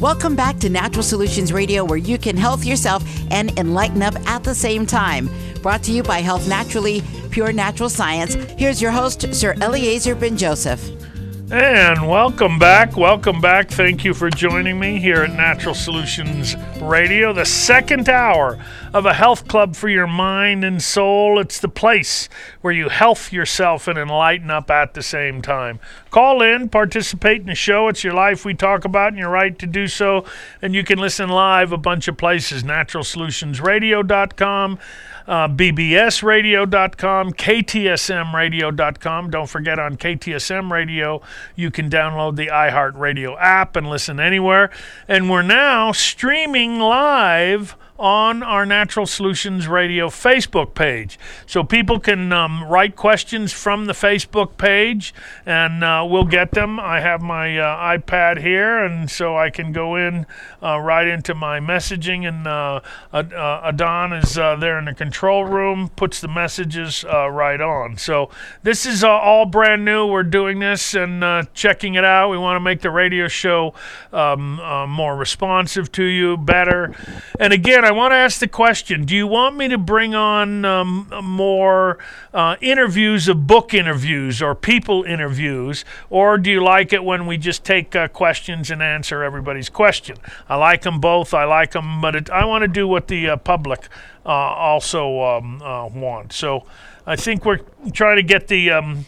Welcome back to Natural Solutions Radio, where you can health yourself and enlighten up at the same time. Brought to you by Health Naturally, Pure Natural Science. Here's your host, Sir Eliezer Ben Joseph. And welcome back. Welcome back. Thank you for joining me here at Natural Solutions Radio, the second hour of a health club for your mind and soul. It's the place where you health yourself and enlighten up at the same time. Call in, participate in the show. It's your life we talk about, and your right to do so. And you can listen live a bunch of places naturalsolutionsradio.com uh, bbsradio.com, ktsmradio.com. Don't forget on KTSM Radio, you can download the iHeartRadio app and listen anywhere. And we're now streaming live on our Natural Solutions Radio Facebook page. So people can um, write questions from the Facebook page and uh, we'll get them. I have my uh, iPad here, and so I can go in uh, right into my messaging. And uh, uh, Adon is uh, there in the control room, puts the messages right on. So this is all brand new. We're doing this and checking it out. We want to make the radio show um, more responsive to you, better. And again, I want to ask the question Do you want me to bring on um, more uh, interviews of book interviews or people interviews, or do you like it when we just take uh, questions and answer everybody's question? I like them both. I like them, but it, I want to do what the uh, public uh, also um, uh, want. So I think we're trying to get the. Um,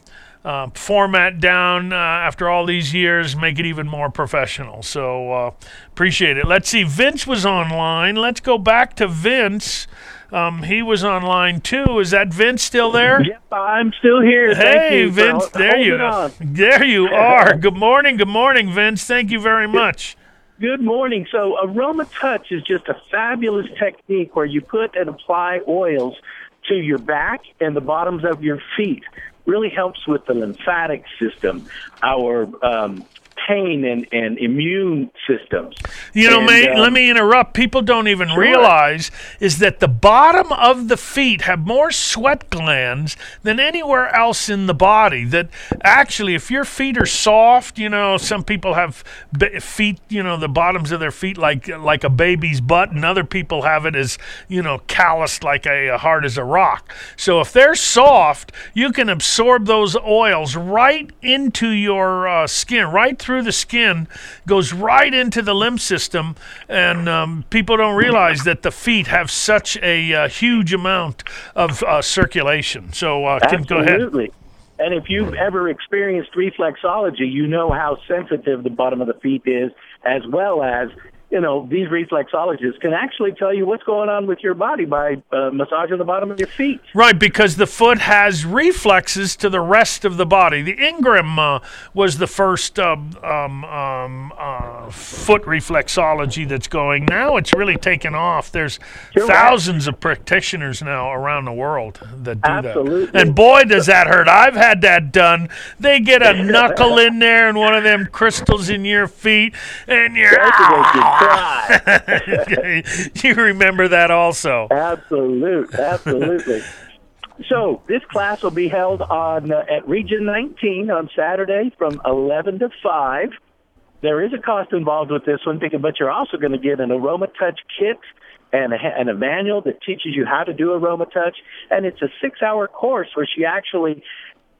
uh, format down uh, after all these years, make it even more professional. So uh, appreciate it. Let's see. Vince was online. Let's go back to Vince. Um, he was online too. Is that Vince still there? Yep, I'm still here. Hey, Vince, there you on. there you are. Good morning, good morning, Vince. Thank you very much. Good morning. So, Aroma Touch is just a fabulous technique where you put and apply oils to your back and the bottoms of your feet really helps with the lymphatic system, our um, pain and, and immune systems. You know, and, may, um, let me interrupt. People don't even Sure. realize is that the bottom of the feet have more sweat glands than anywhere else in the body. That actually, if your feet are soft, you know, some people have b- feet, you know, the bottoms of their feet like like a baby's butt, and other people have it as you know, calloused like a, a hard as a rock. So if they're soft, you can absorb those oils right into your uh, skin, right through the skin, goes right into the lymph system, and um, people don't realize that the feet have such a uh, huge amount of uh, circulation. So uh, can, go ahead. Absolutely. And if you've ever experienced reflexology, you know how sensitive the bottom of the feet is, as well as, you know, these reflexologists can actually tell you what's going on with your body by uh, massaging the bottom of your feet. Right, because the foot has reflexes to the rest of the body. The Ingham uh, was the first um, um, um, uh, foot reflexology that's going. Now it's really taken off. There's You're right. thousands of practitioners now around the world that do Absolutely. that. And boy, does that hurt. I've had that done. They get a knuckle in there and one of them crystals in your feet, and you're. You remember that also. Absolute, absolutely. so this class will be held on uh, at Region 19 on Saturday from 11 to 5. There is a cost involved with this one, but you're also going to get an Aroma Touch kit and a, and a manual that teaches you how to do Aroma Touch, and it's a six-hour course where she actually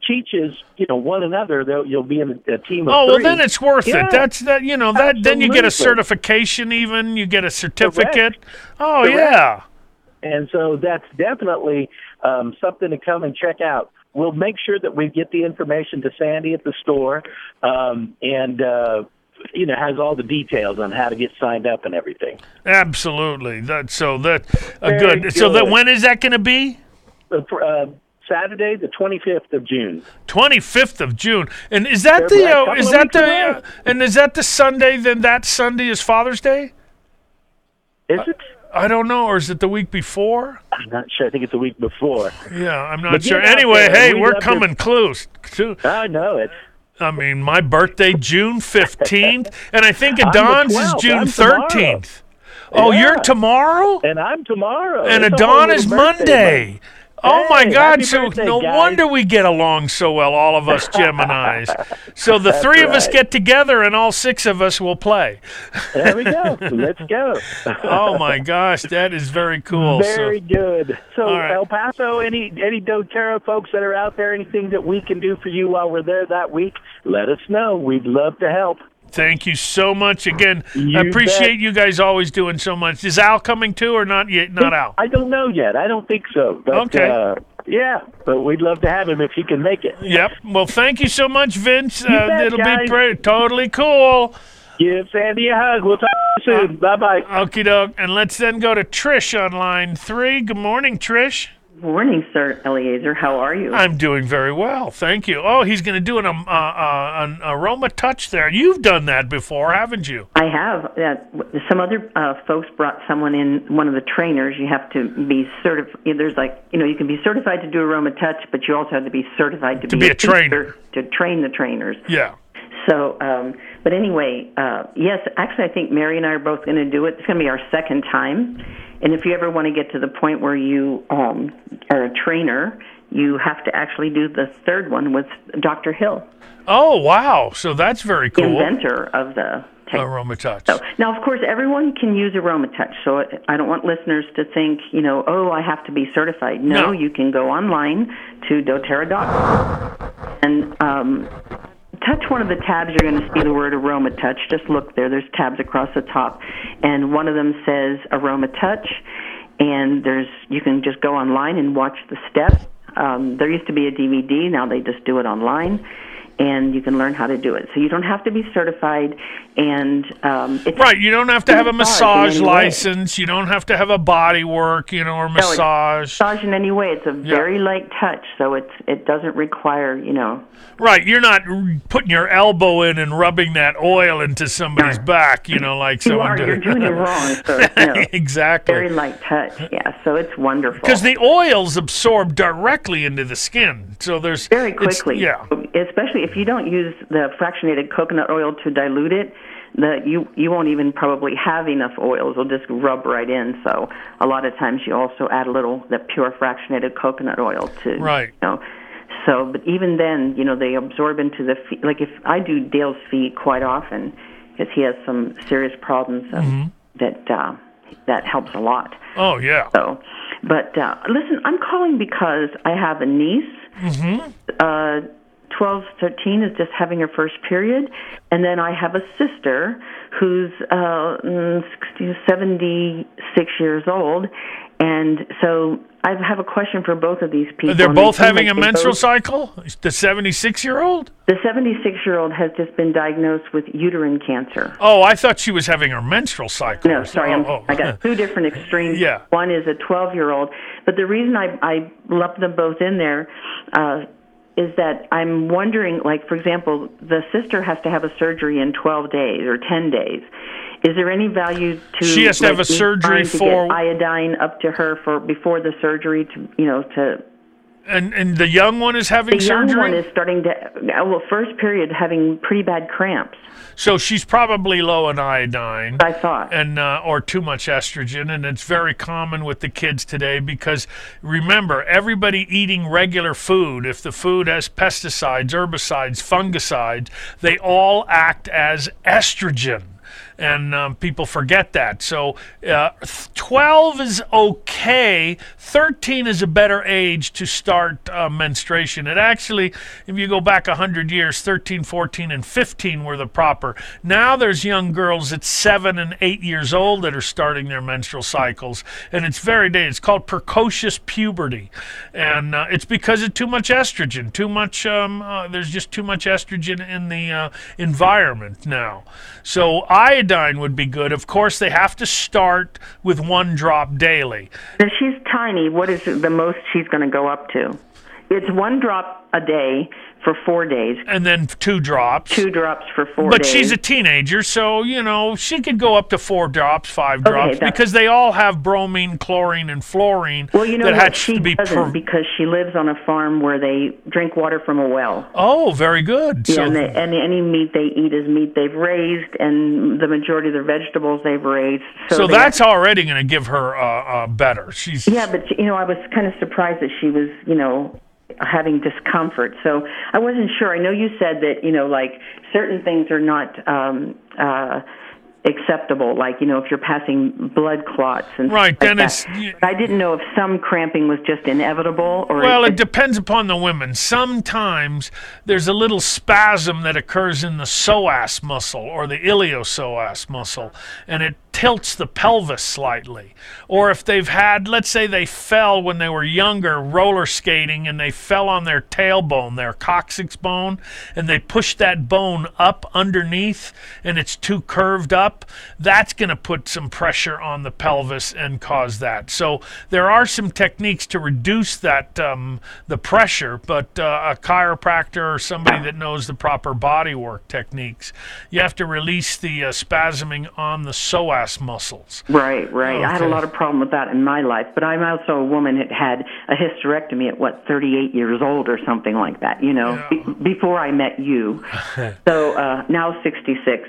teaches you know one another. They'll- You'll be in a, a team of Oh well, then it's worth Yeah. it. That's that. You know that. Then you get a certification. Even you get a certificate. Oh Correct. yeah. And so that's definitely um, something to come and check out. We'll make sure that we get the information to Sandy at the store, um, and uh, you know has all the details on how to get signed up and everything. Absolutely. That so that uh, Very good. So that when is that going to be? Uh, Saturday, the 25th of June. 25th of June. And is that They're the uh, is that the uh, and is that the Sunday then that Sunday is Father's Day? Is it? I don't know or is it the week before? I'm not sure. I think it's the week before. Yeah, I'm not But sure. Anyway, there. hey, We to- coming close. To, I know it. I mean, my birthday June 15th and I think Adon's is June I'm tomorrow. 13th. Oh, Yeah. you're tomorrow? And I'm tomorrow. and It's Adon is birthday Monday. Oh my God! So birthday, no guys. wonder we get along so well, all of us Gemini's. so the three of us get together, and all six of us will play. There we go. Let's go. Oh my gosh, that is very cool. So- Very good. So, right. El Paso, any any DoTerra folks that are out there, anything that we can do for you while we're there that week, let us know. We'd love to help. Thank you so much again. You I appreciate bet. you guys always doing so much. Is Al coming too, or not yet? Not Al. I don't know yet. I don't think so. But, Okay. Uh, yeah, but we'd love to have him if he can make it. Yep. Well, thank you so much, Vince. Uh, bet, it'll be pre- totally cool. Give Sandy a hug. We'll talk to you soon. Bye bye. Okie doke. And let's then go to Trish on line three. Good morning, Trish. Morning, Sir Eliezer. How are you? I'm doing very well, thank you. Oh, he's going to do an um, uh, uh, an aroma touch there. You've done that before, haven't you? I have. Uh, some other uh, folks brought someone in, one of the trainers. You have to be certified. There's like, you know, you can be certified to do aroma touch, but you also have to be certified to, To be a trainer. to train the trainers. Yeah. So, um, but anyway, uh, yes, actually, I think Mary and I are both going to do it. It's going to be our second time. And if you ever want to get to the point where you um, are a trainer, you have to actually do the third one with Dr. Hill, Oh, wow. So that's very cool. inventor of the technology. Aroma touch. So now, of course, everyone can use Aroma Touch. So I don't want listeners to think, you know, oh, I have to be certified. No, No. you can go online to doTERRA.com and um, touch one of the tabs. You're going to see the word Aroma Touch. Just look there. There's tabs across the top, and one of them says Aroma Touch. And there's you can just go online and watch the steps. Um, there used to be a DVD. Now they just do it online. And you can learn how to do it. So you don't have to be certified, and um, it's Right, you don't have to have a Massage in massage any way. license. You don't have to have a body work, you know, or No, massage. massage in any way. It's a very light touch, so it's it doesn't require you know. Right, you're not putting your elbow in and rubbing that oil into somebody's back, you know, like You someone are you're doing it wrong. So it's, you know, exactly. very light touch. Yeah, so it's wonderful. Because the oils absorb directly into the skin, so there's very quickly. Yeah, Especially if you don't use the fractionated coconut oil to dilute it, the you you won't even probably have enough oils. It'll just rub right in. So a lot of times you also add a little the pure fractionated coconut oil to Right. You know, so but even then, you know, they absorb into the feet. Like if I do Dale's feet quite often because he has some serious problems um, Mm-hmm. that uh, that helps a lot. oh yeah, So, but uh, listen, I'm calling because I have a niece. Mm-hmm. Uh, 12, 13 is just having her first period, and then I have a sister who's uh, mm, 60, 76 years old, and so I have a question for both of these people. they're both having like a menstrual both- cycle. The 76 year old. The 76 year old has just been diagnosed with uterine cancer. Oh, I thought she was having her menstrual cycle. No, sorry, I'm, Oh, oh. I got two different extremes. Yeah. One is a 12 year old, but the reason I, I lumped them both in there uh, is that I'm wondering, like, for example, the sister has to have a surgery in 12 days or 10 days. Is there any value to She has to have a surgery for- iodine up to her for before the surgery to you know to And and the young one is having the young one is starting to well first period having pretty bad cramps. so she's probably low in iodine. I thought. and uh, or too much estrogen, and it's very common with the kids today because remember, everybody eating regular food, if the food has pesticides, herbicides, fungicides, they all act as estrogen. And um, people forget that. So uh, 12 is okay. 13 is a better age to start uh, menstruation. It actually, if you go back 100 years, 13, 14, and 15 were the proper. Now there's young girls at 7 and 8 years old that are starting their menstrual cycles. And it's very dangerous. It's called precocious puberty. And uh, it's because of too much estrogen. Too much, um, uh, there's just too much estrogen in the uh, environment now. So iodine would be good. Of course, they have to start with one drop daily. If she's tiny, what is the most she's going to go up to? it's one drop a day for four days, and then two drops. two drops for four But days. she's a teenager, so you know she could go up to four drops, five drops, because they all have bromine, chlorine, and fluorine well, you know that what? has She to be. doesn't per- because she lives on a farm where they drink water from a well. oh, very good. Yeah, so and, they, and any meat they eat is meat they've raised, and the majority of their vegetables they've raised. So, so that's already going to give her uh, uh, better. She's Yeah, but you know, I was kind of surprised that she was, you know, having discomfort. So I wasn't sure. I know you said that, you know, like certain things are not um uh acceptable like you know if you're passing blood clots and Right, stuff like then that. it's- I didn't know if some cramping was just inevitable or Well, if it depends upon the women. Sometimes there's a little spasm that occurs in the psoas muscle or the iliopsoas muscle, and it tilts the pelvis slightly. Or if they've had, let's say they fell when they were younger roller skating and they fell on their tailbone, their coccyx bone, and they push that bone up underneath and it's too curved up, that's going to put some pressure on the pelvis and cause that. So there are some techniques to reduce that um, the pressure, but uh, a chiropractor or somebody that knows the proper body work techniques, you have to release the uh, spasming on the psoas muscles. Right, right. I had a lot of problem with that in my life, but I'm also a woman that had a hysterectomy at what 38 years old or something like that. You know, be- before I met you. so uh, now 66.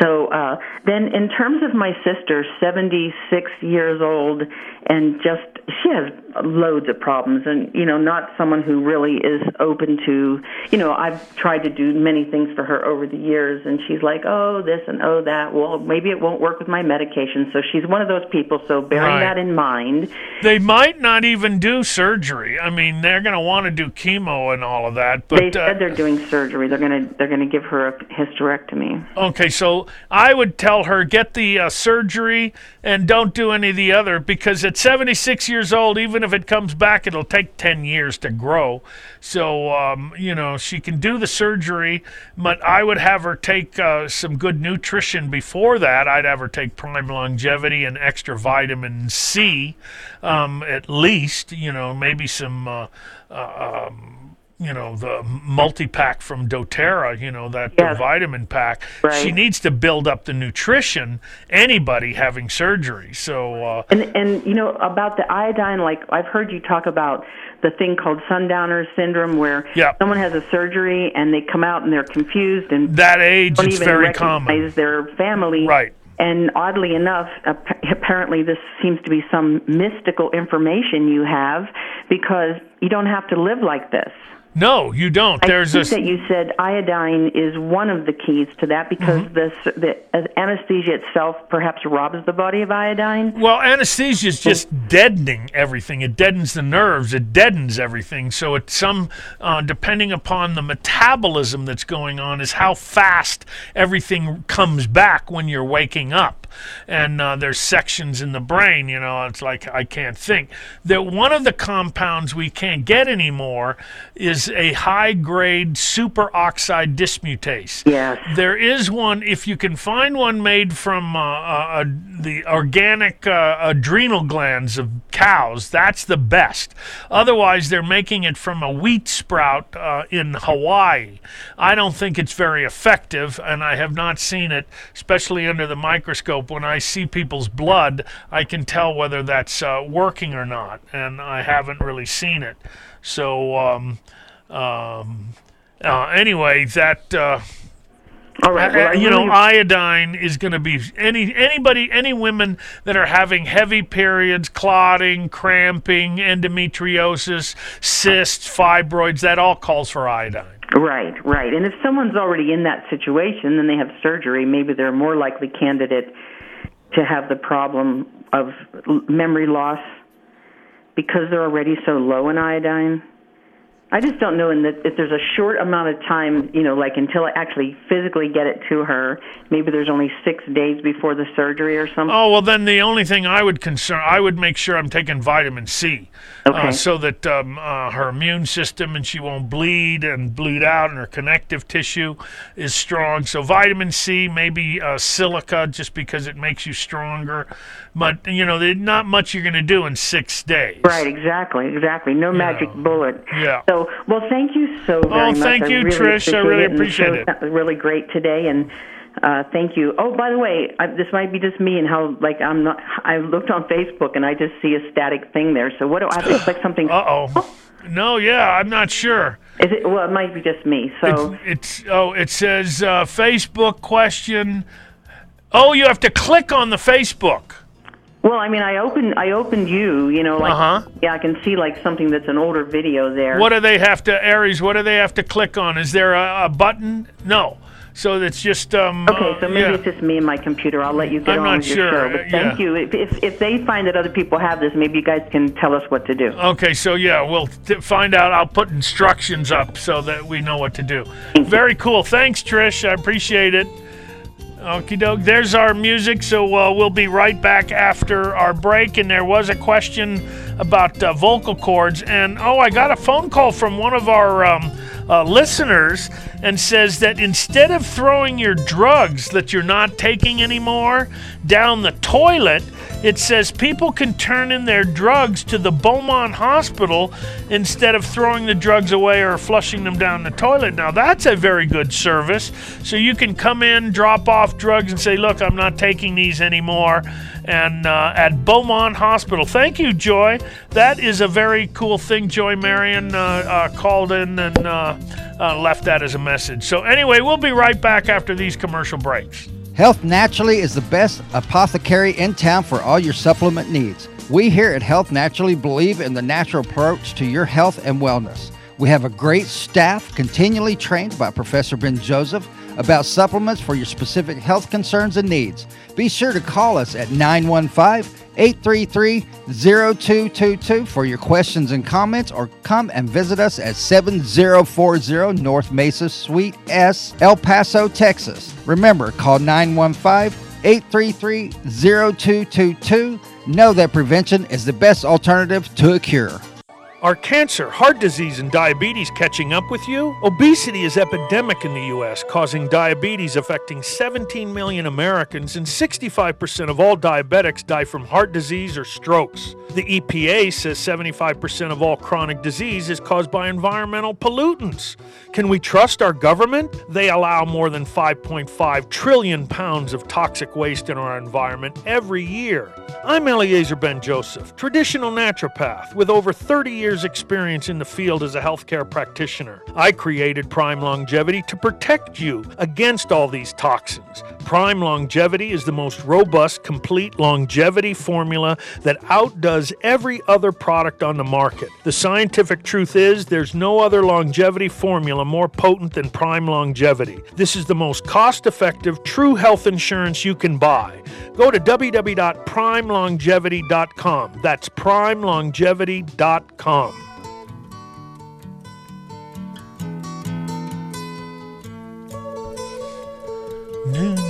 So uh, then, in terms of my sister, 76 years old, and just she has loads of problems, and you know, not someone who really is open to. You know, I've tried to do many things for her over the years, and she's like, oh, this and oh, that. Well, maybe it won't work with my medication. So she's one of those people. So bearing Right. that in mind, They might not even do surgery. I mean, they're going to want to do chemo and all of that. But they uh, said they're doing surgery. They're gonna they're gonna give her a hysterectomy. Okay, so I would tell her get the uh, surgery and don't do any of the other because at 76 years old, even if it comes back, it'll take 10 years to grow. So, um, you know, she can do the surgery, but I would have her take uh, some good nutrition before that. I'd have her take Prime Longevity and extra vitamin C, um, at least, you know, maybe some. Uh, uh, um, you know the multi-pack from doTERRA, you know that Yes. vitamin pack. Right. She needs to build up the nutrition. Anybody having surgery, so uh, And and you know about the iodine, like I've heard you talk about the thing called sundowner syndrome, where Yeah. someone has a surgery and they come out and they're confused and that age don't it's even very common. their family. Right. And oddly enough, apparently this seems to be some mystical information you have because you don't have to live like this. No, you don't. I There's a think that you said iodine is one of the keys to that because Mm-hmm. the the anesthesia itself perhaps robs the body of iodine. Well, anesthesia is just deadening everything. It deadens the nerves. It deadens everything. So it's some, uh, depending upon the metabolism that's going on, is how fast everything comes back when you're waking up. And uh, there's sections in the brain. You know, it's like I can't think. That one of the compounds we can't get anymore is a high-grade superoxide dismutase. Yes. There is one, if you can find one made from uh, uh, uh, the organic uh, adrenal glands of cows, that's the best. Otherwise, they're making it from a wheat sprout uh, in Hawaii. I don't think it's very effective, and I have not seen it, especially under the microscope. When I see people's blood, I can tell whether that's uh, working or not, and I haven't really seen it. So, um, um, uh, anyway, that. Uh, All right. Well, uh, you know, iodine is going to be any anybody any women that are having heavy periods, clotting, cramping, endometriosis, cysts, fibroids. That all calls for iodine. Right, right. And if someone's already in that situation, then they have surgery. Maybe they're a more likely candidate to have the problem of memory loss because they're already so low in iodine. I just don't know in that if there's a short amount of time, you know, like until I actually physically get it to her. Maybe there's only six days before the surgery or something. Oh well, then the only thing I would concern, I would make sure I'm taking vitamin C, uh, so that um, uh, her immune system and she won't bleed and bleed out, and her connective tissue is strong. So vitamin C, maybe uh, silica, just because it makes you stronger. But you know, there's not much you're going to do in six days. Right, exactly, exactly. No magic bullet. Yeah. So well, thank you so very Oh, much. thank I you, really Trish. I really it, and the appreciate it. not Really great today, and uh, thank you. Oh, by the way, I, this might be just me and how like I'm not. I looked on Facebook and I just see a static thing there. So what do I have to click something? Uh oh. No, yeah, I'm not sure. Is it? Well, it might be just me. So It's, it's oh, it says uh, Facebook question. Oh, you have to click on the Facebook. Well, I mean, I opened I opened you, you know, like Uh-huh. yeah, I can see like something that's an older video there. What do they have to Aries? What do they have to click on? Is there a, a button? No. So it's just um. Okay, so uh, maybe yeah. it's just me and my computer. I'll let you get I'm on not with your sure, show. uh, But thank yeah. you. If, if if they find that other people have this, maybe you guys can tell us what to do. Okay, so yeah, we'll t- find out. I'll put instructions up so that we know what to do. Very cool. Thanks, Trish. I appreciate it. Okie doke. There's our music. So uh, we'll be right back after our break. And there was a question about uh, vocal cords. And oh, I got a phone call from one of our um, uh, listeners and says that instead of throwing your drugs that you're not taking anymore down the toilet, it says people can turn in their drugs to the Beaumont Hospital instead of throwing the drugs away or flushing them down the toilet. Now, that's a very good service. So you can come in, drop off drugs, and say, Look, I'm not taking these anymore. And uh, at Beaumont Hospital. Thank you, Joy. That is a very cool thing. Joy Marion uh, uh, called in and uh, uh, left that as a message. So, anyway, we'll be right back after these commercial breaks. Health Naturally is the best apothecary in town for all your supplement needs. We here at Health Naturally believe in the natural approach to your health and wellness. We have a great staff continually trained by Professor Ben Joseph about supplements for your specific health concerns and needs. Be sure to call us at 915 833 0222 for your questions and comments or come and visit us at 7040 North Mesa Suite S, El Paso, Texas. Remember, call 915 833 0222. Know that prevention is the best alternative to a cure. Are cancer, heart disease, and diabetes catching up with you? Obesity is epidemic in the U.S., causing diabetes affecting 17 million Americans, and 65% of all diabetics die from heart disease or strokes. The EPA says 75% of all chronic disease is caused by environmental pollutants. Can we trust our government? They allow more than 5.5 trillion pounds of toxic waste in our environment every year. I'm Eliezer Ben Joseph, traditional naturopath with over 30 years' experience in the field as a healthcare practitioner. I created Prime Longevity to protect you against all these toxins. Prime Longevity is the most robust, complete longevity formula that outdoes every other product on the market. The scientific truth is there's no other longevity formula more potent than Prime Longevity. This is the most cost effective, true health insurance you can buy. Go to www.primelongevity.com. That's primelongevity.com.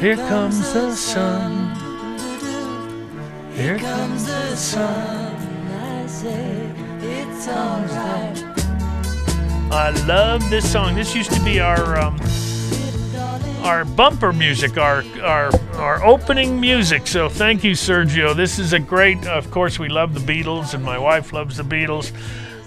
Here comes the sun. Here comes the sun. I love this song. This used to be our um, our bumper music, our our our opening music. So thank you, Sergio. This is a great. Of course, we love the Beatles, and my wife loves the Beatles.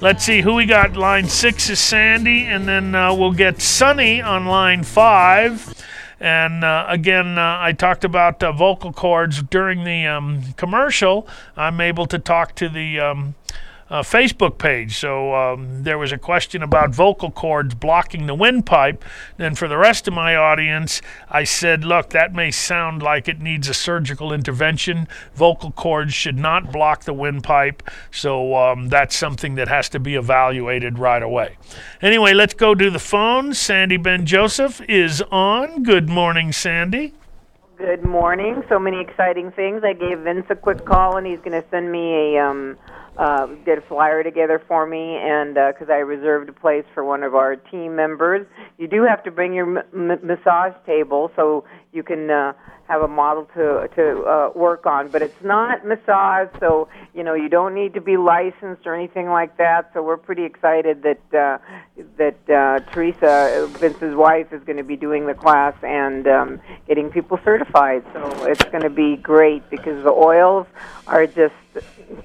Let's see who we got. Line six is Sandy, and then uh, we'll get Sunny on line five. And uh, again, uh, I talked about uh, vocal cords during the um, commercial. I'm able to talk to the um, uh, Facebook page. So um, there was a question about vocal cords blocking the windpipe. Then for the rest of my audience, I said, look, that may sound like it needs a surgical intervention. Vocal cords should not block the windpipe. So um, that's something that has to be evaluated right away. Anyway, let's go to the phone. Sandy Ben Joseph is on. Good morning, Sandy. Good morning. So many exciting things. I gave Vince a quick call, and he's going to send me a um, uh, get a flyer together for me, and because I reserved a place for one of our team members, you do have to bring your m- m- massage table so you can uh, have a model to to uh, work on. But it's not massage, so you know you don't need to be licensed or anything like that. So we're pretty excited that uh, that uh, Teresa, Vince's wife, is going to be doing the class and um, getting people certified. So it's going to be great because the oils are just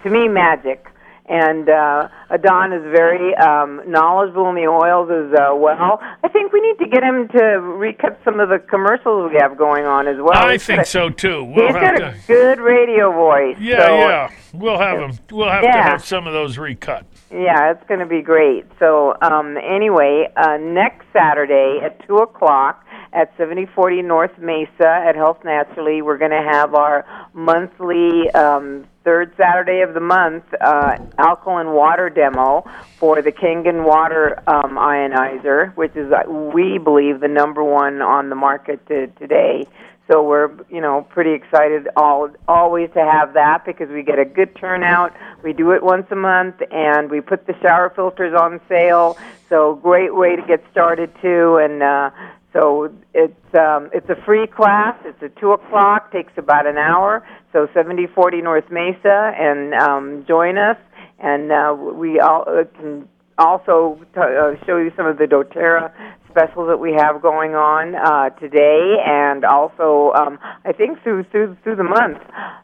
to me magic and uh, Adon is very um, knowledgeable in the oils as uh, well. I think we need to get him to recut some of the commercials we have going on as well. I He's think a- so too. We'll he's have got to. a good radio voice. Yeah, so, yeah. We'll have them. We'll have to have some of those recut. Yeah, it's going to be great. So, um, anyway, uh, next Saturday at 2 o'clock at 7040 North Mesa at Health Naturally, we're going to have our monthly um, third Saturday of the month uh, alkaline water demo for the Kangen water um, ionizer, which is, uh, we believe, the number one on the market to, today. So we're, you know, pretty excited all always to have that because we get a good turnout. We do it once a month, and we put the shower filters on sale. So great way to get started too. And uh, so it's um, it's a free class. It's at two o'clock. Takes about an hour. So seventy forty North Mesa, and um, join us. And uh, we all uh, can also t- uh, show you some of the DoTerra specials that we have going on uh, today, and also um, I think through through through the month.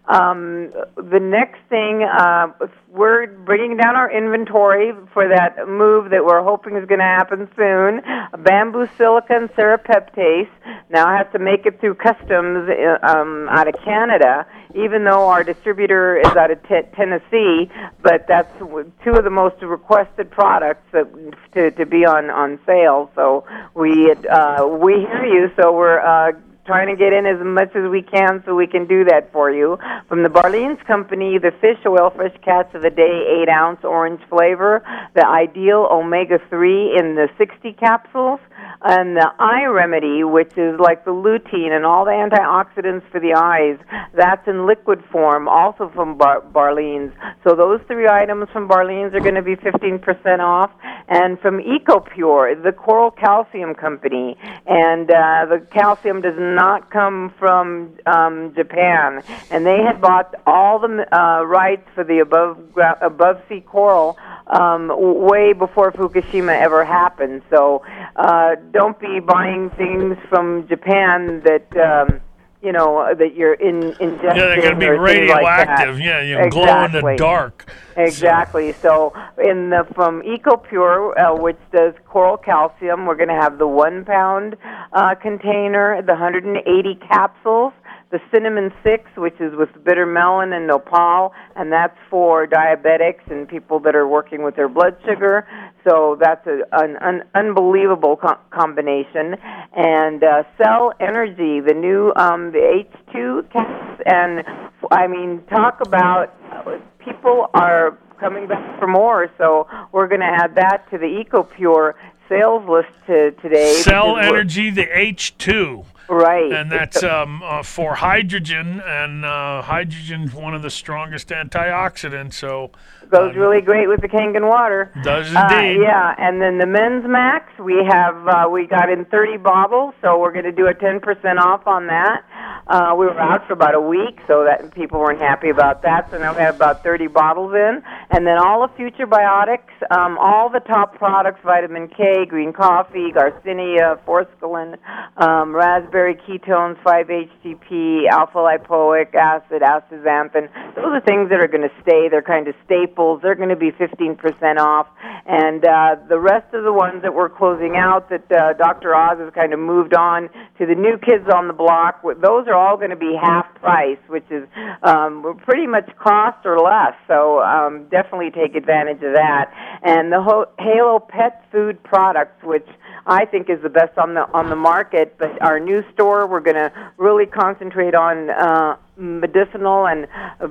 Um, the next thing uh, we're bringing down our inventory for that move that we're hoping is going to happen soon. Bamboo silicon serapeptase now has to make it through customs uh, um, out of Canada, even though our distributor is out of t- Tennessee. But that's two of the most requested products that, to to be on on sale. So we uh, we hear you. So we're. Uh, trying to get in as much as we can so we can do that for you. From the Barleans Company, the fish oil, Fresh Catch of the day, 8 ounce orange flavor, the ideal omega 3 in the 60 capsules, and the eye remedy, which is like the lutein and all the antioxidants for the eyes. That's in liquid form, also from Bar- Barleans. So those three items from Barleans are going to be 15% off. And from EcoPure, the Coral Calcium Company, and uh, the calcium does not come from um, Japan. And they had bought all the uh, rights for the above above sea coral um, way before Fukushima ever happened. So uh, don't be buying things from Japan that. Um, you know that you're in ingesting. Yeah, they're going to be things like radioactive. yeah, you glow in the dark. Exactly. So, in the from EcoPure, uh, which does coral calcium, we're going to have the one pound uh, container, the 180 capsules, the cinnamon six, which is with bitter melon and nopal, and that's for diabetics and people that are working with their blood sugar. So that's a, an, an unbelievable co- combination. And uh, Cell Energy, the new um, the H2 caps, and I mean, talk about people are coming back for more. So we're going to add that to the EcoPure sales list to today. Cell Energy, the H2. Right. And that's um, uh, for hydrogen, and uh, hydrogen's one of the strongest antioxidants. So goes really great with the Kangen water. Does Uh, indeed. yeah, and then the men's max we have uh, we got in 30 bottles, so we're going to do a 10% off on that. Uh, we were out for about a week, so that people weren't happy about that. So now we have about 30 bottles in, and then all the Futurebiotics, um, all the top products: vitamin K, green coffee, Garcinia, forskolin, um, raspberry ketones, 5-HTP, alpha lipoic acid, astaxanthin. Those are things that are going to stay. They're kind of staples. They're going to be 15% off, and uh, the rest of the ones that we're closing out, that uh, Dr. Oz has kind of moved on to the new kids on the block. Those are all going to be half price, which is um, pretty much cost or less. So um, definitely take advantage of that. And the Ho- Halo Pet Food products, which I think is the best on the on the market. But our new store, we're going to really concentrate on uh, medicinal and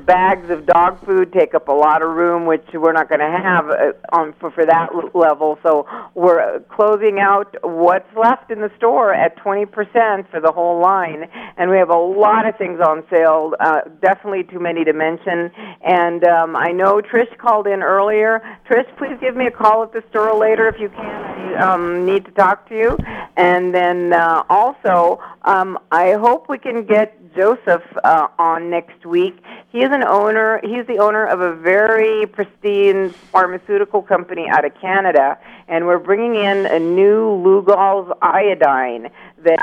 bags of dog food take up a lot of room, which we're not going to have uh, on for, for that level. So we're closing out what's left in the store at 20% for the whole line, and we have a lot of things on sale. Uh, definitely too many to mention. And um, I know Trish called in earlier. Trish, please give me a call at the store later if you can. I um, need to talk to you. And then uh, also, um, I hope we can get Joseph uh, on next week. He is an owner. He's the owner of a very pristine pharmaceutical company out of Canada, and we're bringing in a new Lugol's iodine that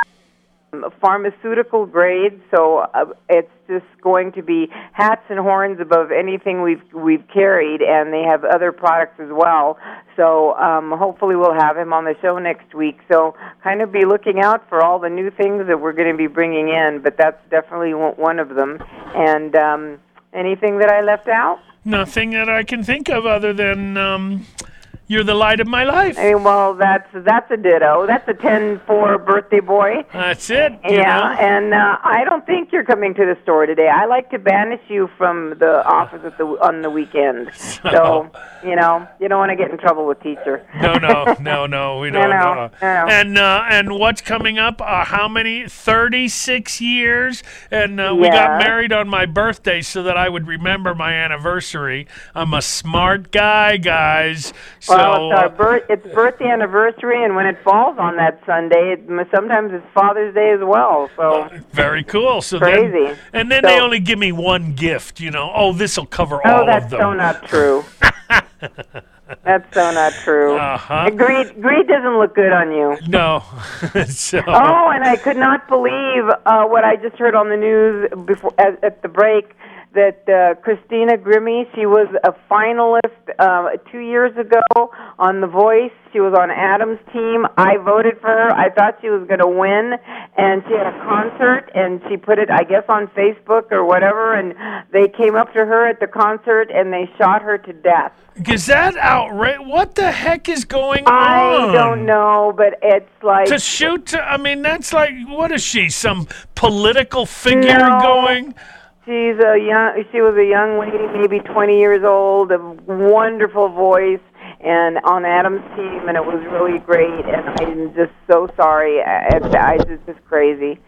pharmaceutical grade. So uh, it's just going to be hats and horns above anything we've we've carried, and they have other products as well. So um, hopefully we'll have him on the show next week. So kind of be looking out for all the new things that we're going to be bringing in. But that's definitely one of them. And um, anything that I left out? Nothing that I can think of other than um, you're the light of my life. I mean, well, that's that's a ditto. That's a ten four birthday boy. That's it. Yeah, know? and uh, I don't think you're coming to the store today. I like to banish you from the office at the on the weekend. So you know, you don't want to get in trouble with teacher. No, no, no, no. We don't. no, no. And uh, and what's coming up? Uh, how many? Thirty-six years. And uh, we got married on my birthday so that I would remember my anniversary. I'm a smart guy, guys. So well, it's our uh, birth, it's birthday anniversary, and when it falls on that Sunday, it, sometimes it's Father's Day as well. So very cool. So Crazy. Then, and then they only give me one gift. You know. Oh, this will cover oh, all of them. Oh, that's so not true. that's so not true. Uh-huh. Greed, greed doesn't look good on you. No. so. Oh, and I could not believe uh, what I just heard on the news before at, at the break that uh, Christina Grimmie, she was a finalist uh, two years ago on The Voice. She was on Adam's team. I voted for her. I thought she was going to win, and she had a concert, and she put it, I guess, on Facebook or whatever. And they came up to her at the concert, and they shot her to death. Is that outrageous? What the heck is going I on? I don't know, but it's like to shoot to, i mean that's like what is she some political figure No. going She's a young. She was a young lady, maybe 20 years old, a wonderful voice, and on Adam's team, and it was really great. And I'm just so sorry. I, I, it's just crazy.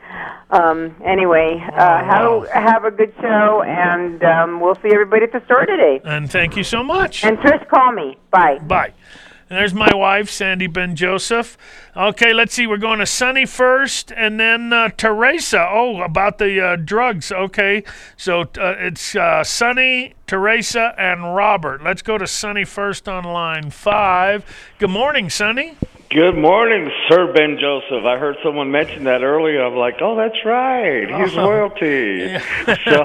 Um, anyway, uh, have have a good show, and um, we'll see everybody at the store today. and thank you so much And Trish, call me. Bye. bye and there's my wife sandy ben joseph. Okay let's see we're going to sunny first and then uh, teresa. Oh about the uh, drugs. Okay so uh, it's uh, sunny teresa and robert. Let's go to sunny first on line five. Good morning sunny Good morning, Sir Ben Joseph. I heard someone mention that earlier. I'm like, oh, that's right. He's uh-huh. royalty. So,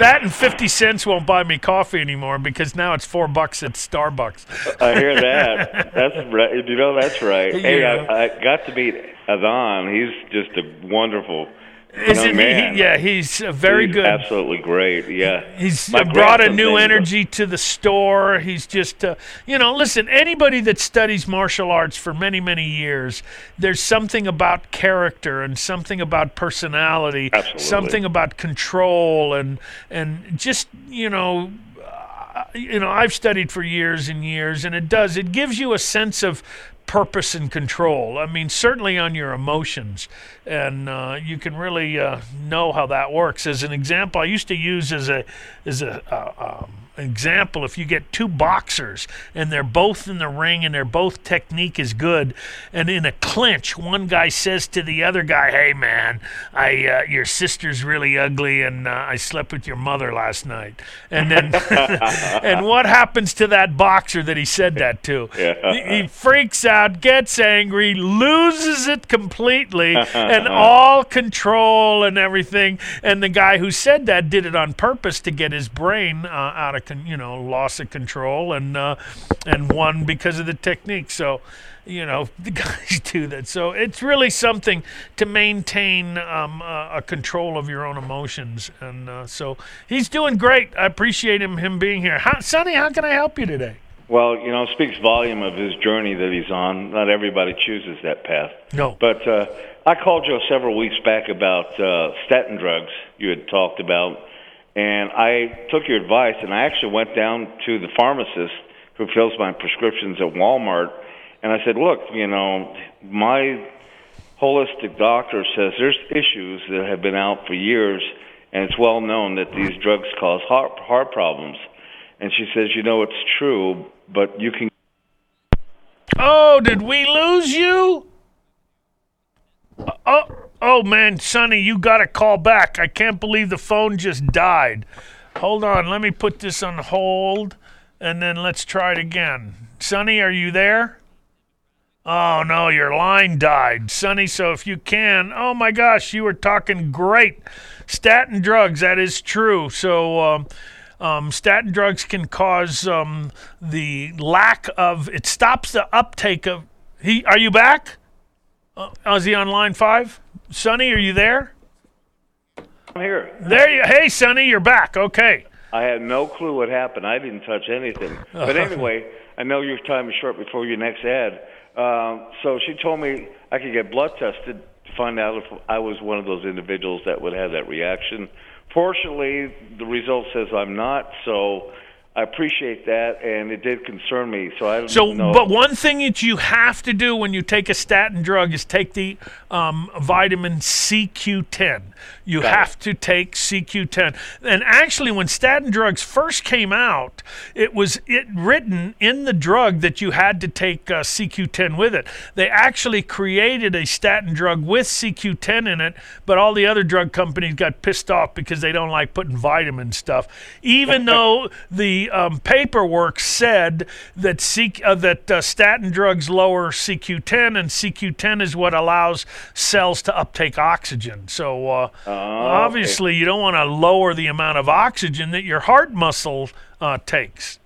that and 50 cents won't buy me coffee anymore because now it's four bucks at starbucks I hear that. That's right. You know, that's right. Hey, I, I got to meet Adon. He's just a wonderful Isn't young he- man. he- yeah, he's very He's good. Absolutely great. Yeah. He's My brought a new energy to the store. He's just, uh, you know, listen, anybody that studies martial arts for many, many years, there's something about character and something about personality, Absolutely. something about control and and just, you know, uh, you know, I've studied for years and years, and it does. It gives you a sense of purpose and control. I mean, certainly on your emotions, and uh, you can really uh, know how that works. As an example, I used to use as a as a uh, um, example if you get two boxers and they're both in the ring and they're both technique is good and in a clinch one guy says to the other guy hey man i uh, your sister's really ugly and uh, i slept with your mother last night. And then and what happens to that boxer that he said that to? Yeah. he, he freaks out gets angry loses it completely and all control and everything. And the guy who said that did it on purpose to get his brain uh, out of con- you know loss of control and uh, and won because of the technique. So you know the guys do that. So it's really something to maintain um, uh, a control of your own emotions. And uh, so he's doing great. I appreciate him him being here. How, sonny how can i help you today? Well, you know, speaks volume of his journey that he's on. Not everybody chooses that path. No. But uh, I called you several weeks back about uh, statin drugs you had talked about, and I took your advice, and I actually went down to the pharmacist who fills my prescriptions at Walmart, and I said, look, you know, my holistic doctor says there's issues that have been out for years, and it's well known that these drugs cause heart, heart problems. And she says, you know, it's true, but you can. Oh, did we lose you? Uh, oh, oh man, Sonny, you got to call back. I can't believe the phone just died. Hold on, let me put this on hold, and then let's try it again. Sonny, are you there? Oh no, your line died, Sonny. So if you can, oh my gosh, you were talking great. Statin drugs, that is true. So. Um, um, statin drugs can cause um, the lack of it stops the uptake of he are you back uh, is he on line five sonny are you there I'm here. there you hey sonny you're back okay I had no clue what happened. I didn't touch anything. But anyway, I know your time is short before your next ad. Um, so she told me I could get blood tested to find out if I was one of those individuals that would have that reaction. Fortunately, the result says I'm not. So I appreciate that, and it did concern me. So I don't So, know. but one thing that you have to do when you take a statin drug is take the um, vitamin CoQ10. You Got it. have to take CoQ10. And actually, when statin drugs first came out, it was it written in the drug that you had to take uh, CoQ10 with it. They actually created a statin drug with CoQ10 in it, but all the other drug companies got pissed off because they don't like putting vitamin stuff, even though the um, paperwork said that C- uh, that uh, statin drugs lower CoQ10, and CoQ10 is what allows cells to uptake oxygen. So uh, obviously, you don't want to lower the amount of oxygen that your heart muscle uh, takes.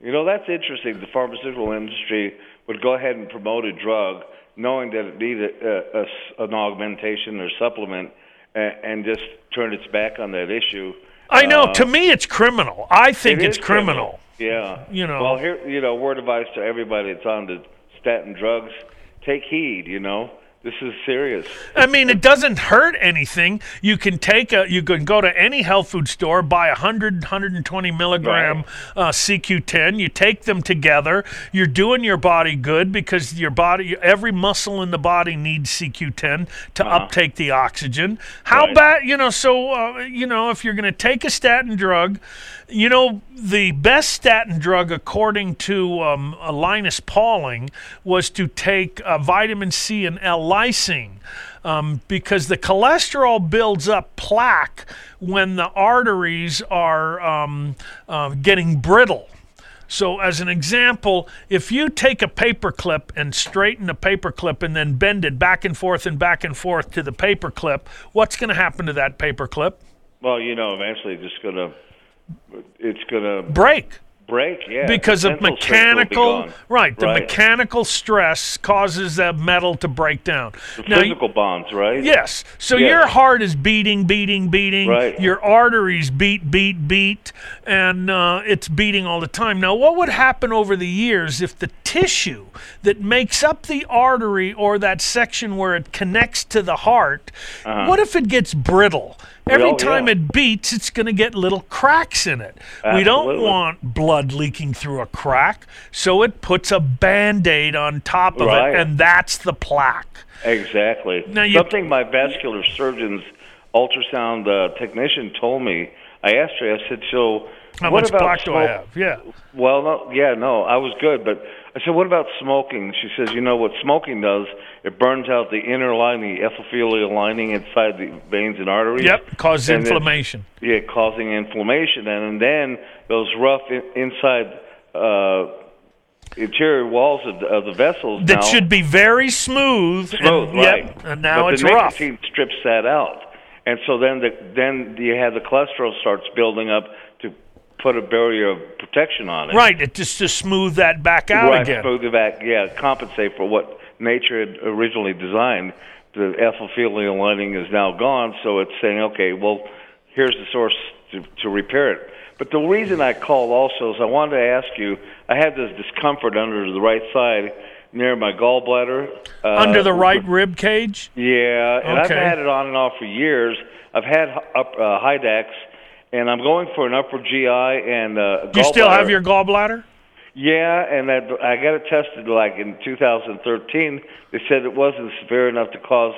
You know, that's interesting. The pharmaceutical industry would go ahead and promote a drug knowing that it needed a, a an augmentation or supplement and, and just turn its back on that issue. I know. Uh, to me, it's criminal. I think it it's is criminal. Yeah. You know. Well, here, you know, word of advice to everybody that's on the statin drugs: take heed. You know, this is serious. I mean, it doesn't hurt anything. You can take a, you can go to any health food store, buy a 100, 120 milligram Right. uh, CoQ10. You take them together. You're doing your body good because your body, every muscle in the body needs CoQ10 to uptake the oxygen. How Uh-huh. Right. bad, you know? So, uh, you know, if you're going to take a statin drug, you know, the best statin drug, according to um, Linus Pauling, was to take uh, vitamin C and L-lysine um, because the cholesterol builds up plaque when the arteries are um, uh, getting brittle. So, as an example, if you take a paper clip and straighten a paper clip and then bend it back and forth and back and forth to the paper clip, what's going to happen to that paper clip? Well, you know, eventually, it's just gonna, it's gonna Break. break. Yeah. because The of will be mechanical right the Right. mechanical stress causes that metal to break down The Now, physical bonds, right? yes so Yeah. your heart is beating beating beating Right. your arteries beat beat beat and uh, it's beating all the time now what would happen over the years if the tissue that makes up the artery or that section where it connects to the heart what if it gets brittle every. Oh, time yeah. it beats it's going to get little cracks in it we don't want blood leaking through a crack, so it puts a band aid on top of Right. it, and that's the plaque. Exactly. Now you- Something my vascular surgeon's ultrasound uh, technician told me. I asked her. I said, "So, How what about plaque do I have? Yeah. Well, no, yeah, no, I was good, but I said, "What about smoking?" She says, "You know what smoking does? It burns out the inner lining, the epithelial lining inside the veins and arteries. Yep, causes And it- inflammation. yeah, causing inflammation, and and then those rough in, inside uh, interior walls of the, of the vessels That now, should be very smooth. smooth, and, right? Yep, and now but it's the rough. nicotine strips that out, and so then the then you have the cholesterol starts building up put a barrier of protection on it. Right, it just to smooth that back out right, again. smooth it back, yeah, compensate for what nature had originally designed. The epithelial lining is now gone, so it's saying, okay, well, here's the source to, to repair it. But the reason I called also is I wanted to ask you. I had this discomfort under the right side near my gallbladder. Uh, Under the right rib cage? Yeah, and I've had it on and off for years. I've had up uh, Hydax, and I'm going for an upper GI and uh, Do you still have your gallbladder? Yeah, and that I got it tested like in 2013. They said it wasn't severe enough to cause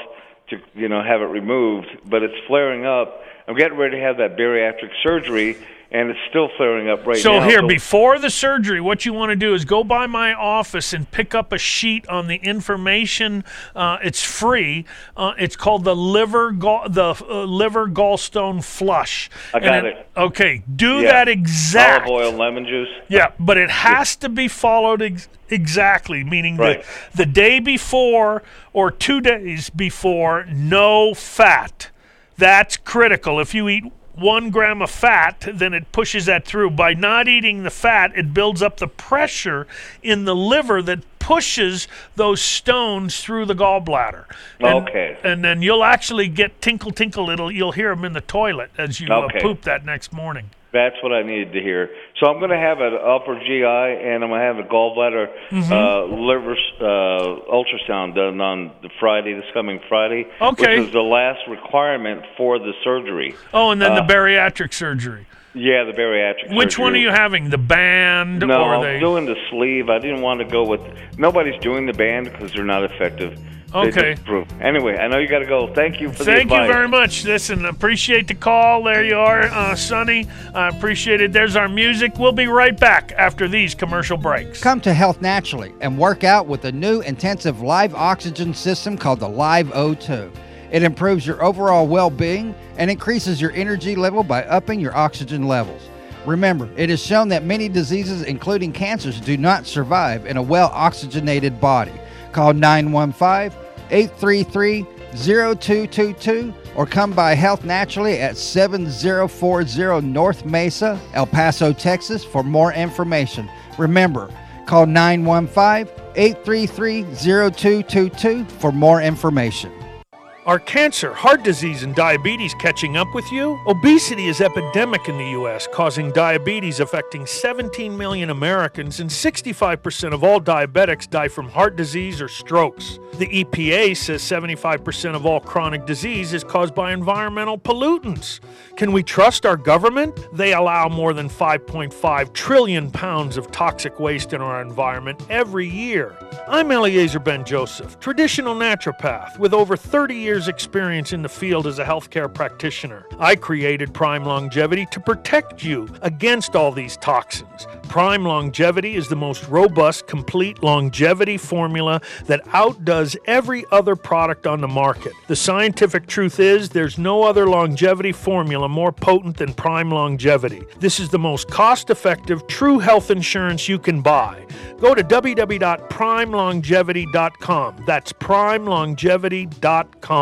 to you know have it removed, but it's flaring up. I'm getting ready to have that bariatric surgery, and it's still flaring up right so now. here, before the surgery, what you want to do is go by my office and pick up a sheet on the information. Uh, it's free. Uh, it's called the liver gall, the uh, liver gallstone flush. I got And it. Okay, do Yeah. that exact. Olive oil, lemon juice. Yeah, but it has to be followed ex- exactly, meaning Right. the, the day before or two days before, no fat. That's critical. If you eat one gram of fat, then it pushes that through. By not eating the fat, it builds up the pressure in the liver that pushes those stones through the gallbladder. And- Okay. And then you'll actually get tinkle tinkle. It'll you'll hear them in the toilet as you uh, poop that next morning. That's what I needed to hear. So I'm going to have an upper GI, and I'm going to have a gallbladder Mhm. uh, liver uh, ultrasound done on the Friday, this coming Friday. Okay. Which is the last requirement for the surgery. Oh, and then Uh, the bariatric surgery. Yeah, the bariatric. Which one are you having? The band No, or I'm they? doing the sleeve. I didn't want to go with. Nobody's doing the band because they're not effective. They Okay. prove. Anyway, I know you got to go. Thank you for the Thank you very much. Listen, appreciate the call. There you are, uh, Sonny. I appreciate it. There's our music. We'll be right back after these commercial breaks. Come to Health Naturally and work out with a new intensive live oxygen system called the Live O2. It improves your overall well being and increases your energy level by upping your oxygen levels. Remember, it is shown that many diseases, including cancers, do not survive in a well oxygenated body. Call 915 833 0222 or come by Health Naturally at 7040 North Mesa, El Paso, Texas for more information. Remember, call 915 833 0222 for more information. Are cancer, heart disease, and diabetes catching up with you? Obesity is epidemic in the U.S., causing diabetes affecting 17 million Americans, and 65% of all diabetics die from heart disease or strokes. The EPA says 75% of all chronic disease is caused by environmental pollutants. Can we trust our government? They allow more than 5.5 trillion pounds of toxic waste in our environment every year. I'm Eliezer Ben Joseph, traditional naturopath with over 30 years' experience in the field as a healthcare practitioner. I created Prime Longevity to protect you against all these toxins. Prime Longevity is the most robust, complete longevity formula that outdoes every other product on the market. The scientific truth is there's no other longevity formula more potent than Prime Longevity. This is the most cost effective, true health insurance you can buy. Go to www.primelongevity.com. That's primelongevity.com.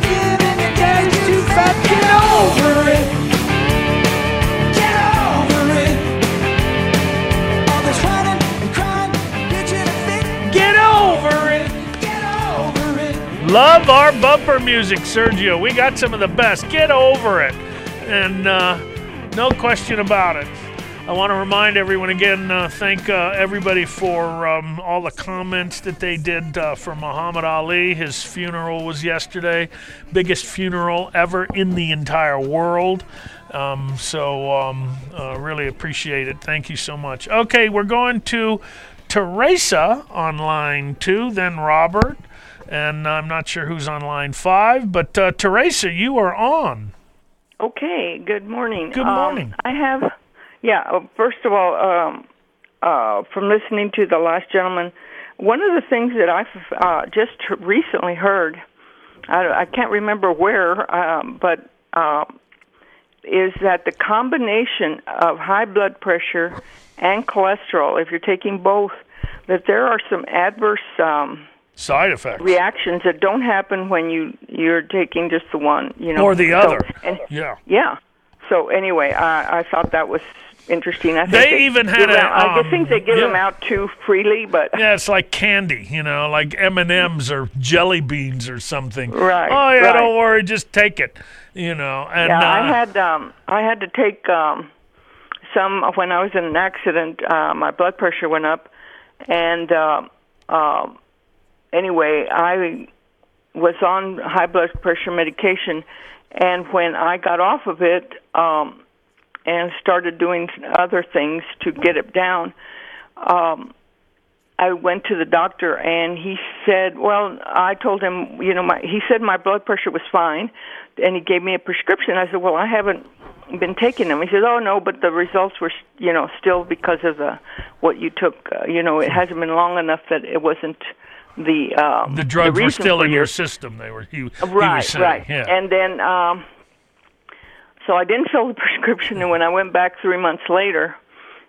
Love our bumper music, Sergio. We got some of the best. Get over it. And uh, no question about it. I want to remind everyone again, uh, thank uh, everybody for um, all the comments that they did uh, for Muhammad Ali. His funeral was yesterday, biggest funeral ever in the entire world. Um, so, um, uh, really appreciate it. Thank you so much. Okay, we're going to Teresa on line two, then Robert, and I'm not sure who's on line five, but uh, Teresa, you are on. Okay, good morning. Good Um, morning. I have, yeah, uh, first of all, um, uh, from listening to the last gentleman, one of the things that I've uh, just recently heard, I, I can't remember where, um, but um, is that the combination of high blood pressure and cholesterol, if you're taking both, that there are some adverse um, Side effects. reactions that don't happen when you you're taking just the one, you know, Or the So- other. and Yeah. yeah. so anyway, I, I thought that was interesting. I think They they even had give a, out- um, just think they give them out too freely, but Yeah, it's like candy, you know, like M and M's or jelly beans or something. Right, Oh yeah, right. don't worry, just take it. You know, and yeah, uh, I had um, I had to take um, some when I was in an accident. Uh, my blood pressure went up, and uh, um, anyway, I was on high blood pressure medication, and when I got off of it um, and started doing other things to get it down, um, I went to the doctor and he said, "Well, I told him, you know, my he said my blood pressure was fine, and he gave me a prescription." I said, "Well, I haven't been taking them." He said, "Oh no, but the results were, you know, still because of the what you took. Uh, you know, it hasn't been long enough that it wasn't the um, the drugs were still in your your system. They were he, he was right, saying, right. Yeah. And then, um, so I didn't fill the prescription, and when I went back three months later,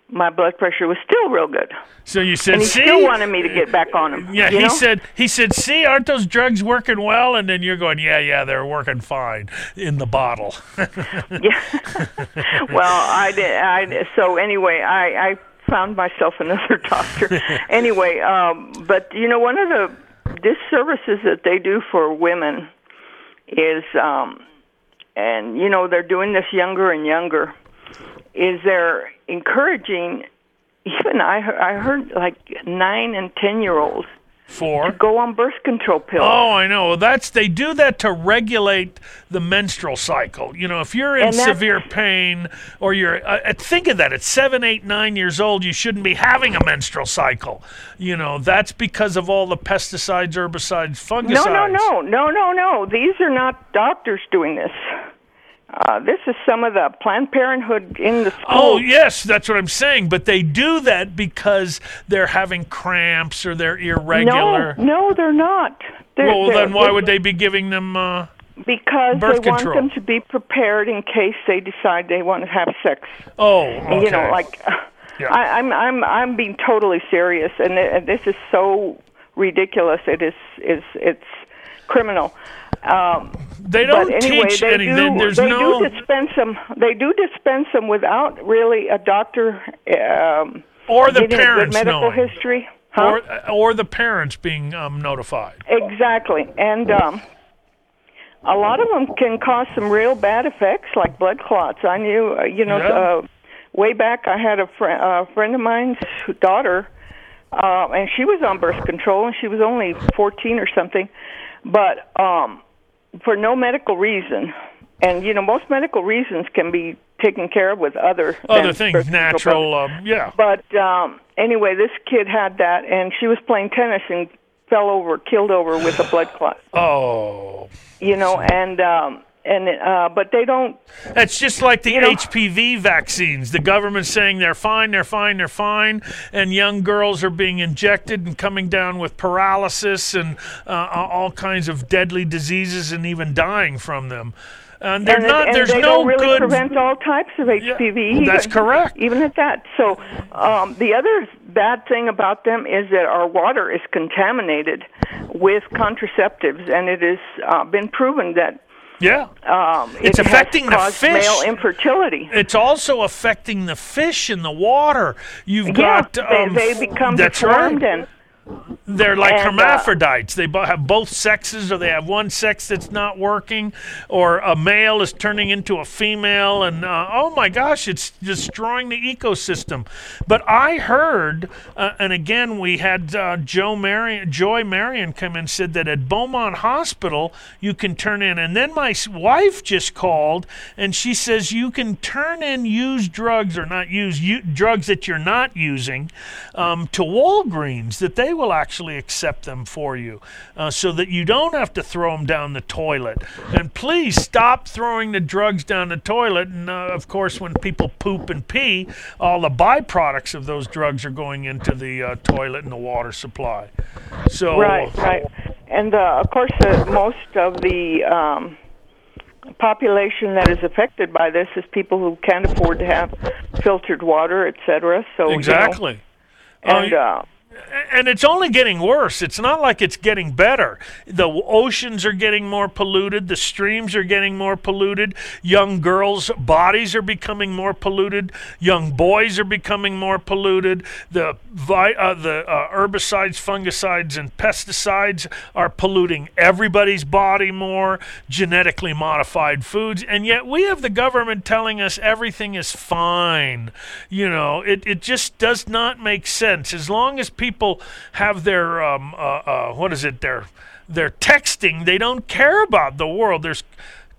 my blood pressure was still real good. so you said, and he see, still wanted me to get back on them. yeah, he know? said, he said, see, aren't those drugs working well? And then you're going, yeah, yeah, they're working fine in the bottle. yeah. well, I did. I so anyway, I I found myself another doctor. anyway, um, but you know, one of the disservices that they do for women is, um, and you know, they're doing this younger and younger. Is they're encouraging even I I heard like nine and ten year olds For go on birth control pills. Oh, I know. Well, That's they do that to regulate the menstrual cycle. You know, if you're in severe pain or you're uh, uh, think of that at seven, eight, nine years old, you shouldn't be having a menstrual cycle. You know, that's because of all the pesticides, herbicides, fungicides. No, no, no, no, no, no. These are not doctors doing this. Uh, this is some of the Planned Parenthood in the schools. Oh yes, that's what I'm saying. But they do that because they're having cramps or they're irregular. No, no, they're not. They're, well, they're- then why would they be giving them? Uh, Because they want control? them to be prepared in case they decide they want to have sex. oh, And, You know, like Yeah. I, I'm, I'm, I'm being totally serious, and, and this is so ridiculous. It is, is, it's criminal. Um, They don't but anyway, teach they anything. Do, There's they no- do dispense them. They do dispense them without really a doctor um, Or the getting a parents medical knowing. history. Huh? or or the parents being um, notified. Exactly, and um, a lot of them can cause some real bad effects, like blood clots. I knew, uh, you know, Yeah. uh, way back, I had a friend, a friend of mine's daughter, uh, and she was on birth control, and she was only fourteen or something, but um, for no medical reason. And you know, most medical reasons can be taken care of with other Other things, birth control, but- natural. Um, yeah. but um anyway, this kid had that, and she was playing tennis and fell over, killed over with a blood clot. Oh, You know, and um and uh but they don't. It's just like the You know- HPV vaccines. The government's saying they're fine, they're fine, they're fine, and young girls are being injected and coming down with paralysis and uh, all kinds of deadly diseases and even dying from them. And they're and, not. there's they no don't really good. prevent all types of HPV. that's even, correct. Even at that. So um, the other bad thing about them is that our water is contaminated with contraceptives, and it has uh, been proven that yeah. um, It's it affecting the fish. male infertility. It's also affecting the fish in the water. You've yeah, got they, um, they become that's deformed right. and They're like And, uh, hermaphrodites. they bo- have both sexes, or they have one sex that's not working, or a male is turning into a female, and uh, oh my gosh, it's destroying the ecosystem. But I heard, uh, and again, we had uh, Joe Marion, Joy Marion come in and said that at Beaumont Hospital you can turn in, and then my wife just called and she says you can turn in used drugs or not use u- drugs that you're not using um, to Walgreens that they will actually accept them for you, uh, so that you don't have to throw them down the toilet. And please stop throwing the drugs down the toilet. And uh, of course, when people poop and pee, all the byproducts of those drugs are going into the uh, toilet and the water supply. So Right, right. And uh, of course, uh, most of the um, population that is affected by this is people who can't afford to have filtered water, et cetera. So you know, Exactly. and Uh, uh, and it's only getting worse. It's not like it's getting better. The oceans are getting more polluted. The streams are getting more polluted. Young girls' bodies are becoming more polluted. Young boys are becoming more polluted. The uh, the uh, herbicides, fungicides, and pesticides are polluting everybody's body more. Genetically modified foods, and yet we have the government telling us everything is fine. You know, it it just does not make sense. As long as people have their um, uh, uh, what is it? Their their texting. They don't care about the world. There's